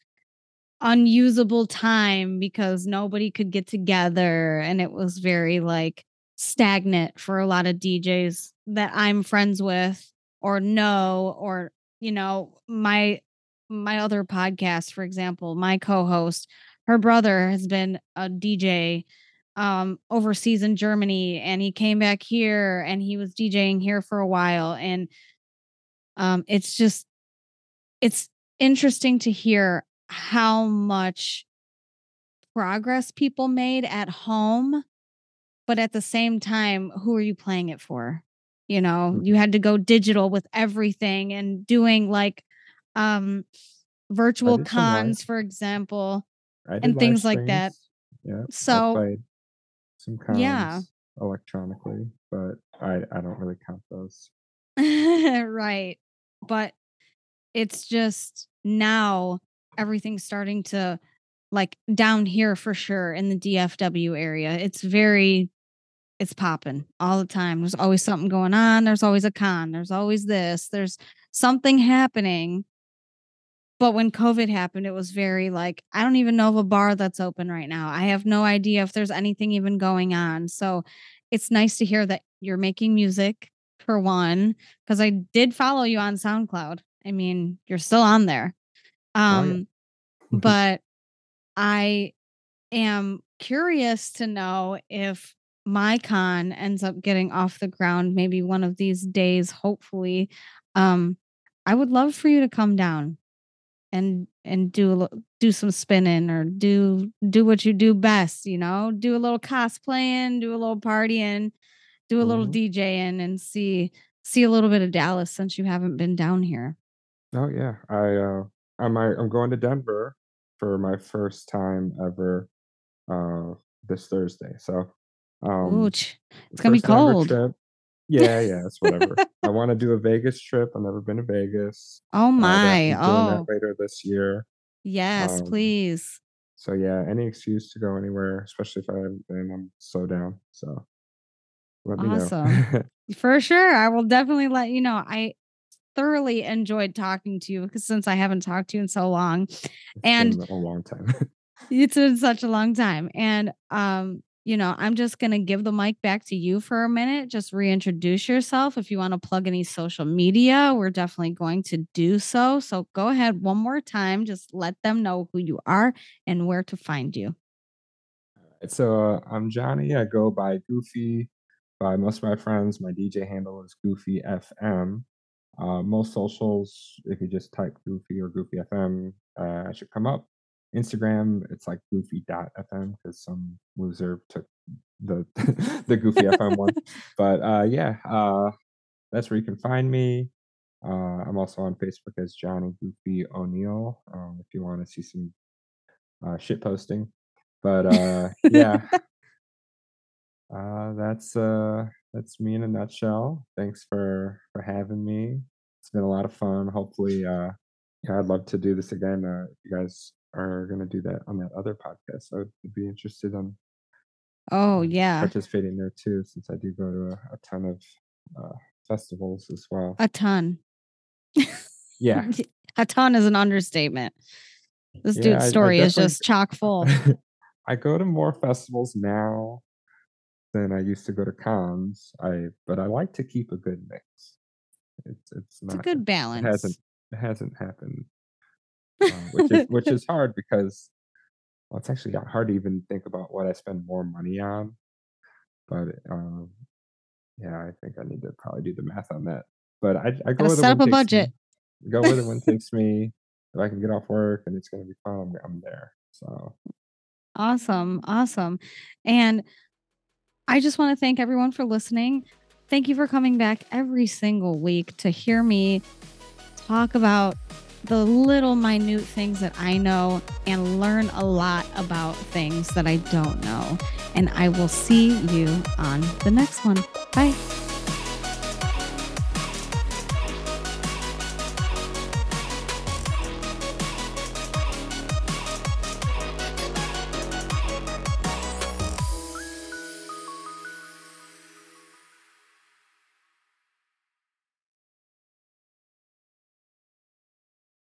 unusable time because nobody could get together and it was very like stagnant for a lot of DJs that I'm friends with or know or you know my my other podcast for example my co-host her brother has been a DJ um overseas in Germany and he came back here and he was DJing here for a while and um it's just it's interesting to hear how much progress people made at home but at the same time who are you playing it for you know Mm. you had to go digital with everything and doing like um virtual did some live- cons for example and things like that. Yeah. So some cons Yeah. electronically, but I, I don't really count those. right but it's just now everything's starting to like down here for sure in the DFW area it's very it's popping all the time there's always something going on there's always a con there's always this there's something happening but when covid happened it was very like i don't even know of a bar that's open right now. I have no idea if there's anything even going on. So it's nice to hear that you're making music for one because i did follow you on soundcloud. I mean you're still on there. Oh, yeah. um but I am curious to know if my con ends up getting off the ground maybe one of these days hopefully. Um I would love for you to come down and and do a do some spinning or do do what you do best, you know? Do a little cosplaying, do a little partying, do a little Mhm. DJing and see see a little bit of Dallas since you haven't been down here. Oh yeah, I uh, I'm I'm going to Denver for my first time ever uh, this Thursday. So um, Ooch. It's gonna be cold. Trip. Yeah, yeah, it's whatever. I want to do a Vegas trip. I've never been to Vegas. Oh my. Oh. later this year. Yes, Um, please. So yeah, any excuse to go anywhere, especially if I been, I'm so down. So let me Awesome. know. For sure. I will definitely let you know. I thoroughly enjoyed talking to you because since I haven't talked to you in so long. It's And a long time. it's been such a long time. And um, you know, I'm just gonna give the mic back to you for a minute. Just reintroduce yourself. If you want to plug any social media, we're definitely going to do so. So go ahead one more time. Just let them know who you are and where to find you. So uh, I'm Johnny. I go by Goofy by most of my friends. My DJ handle is Goofy FM. Uh, most socials, if you just type Goofy or Goofy FM, uh, I should come up. Instagram, it's like Goofy.fm because some loser took the the Goofy FM one. But uh, yeah, uh, that's where you can find me. Uh, I'm also on Facebook as Johnny Goofy O'Neill. Um, if you want to see some uh, shit posting. But uh, yeah, uh, that's uh, that's me in a nutshell. Thanks for for having me. It's been a lot of fun. Hopefully, uh, yeah, I'd love to do this again. Uh, if you guys are gonna do that on that other podcast, I would be interested in Oh yeah. participating there too, since I do go to a, a ton of uh, festivals as well. A ton. Yeah, A ton is an understatement. This yeah, dude's I- I story is just chock full. I go to more festivals now than I used to go to cons. I but I like to keep a good mix. It's it's It's a not good it balance. hasn't it hasn't happened, uh, which is which is hard because well, it's actually hard to even think about what I spend more money on. But um, yeah, I think I need to probably do the math on that. But I I go the set up a takes me. budget. Go where the wind takes me. If I can get off work and it's gonna be fun, I'm, I'm there. So Awesome. Awesome. And I just want to thank everyone for listening. Thank you for coming back every single week to hear me talk about the little minute things that I know and learn a lot about things that I don't know. And I will see you on the next one. Bye.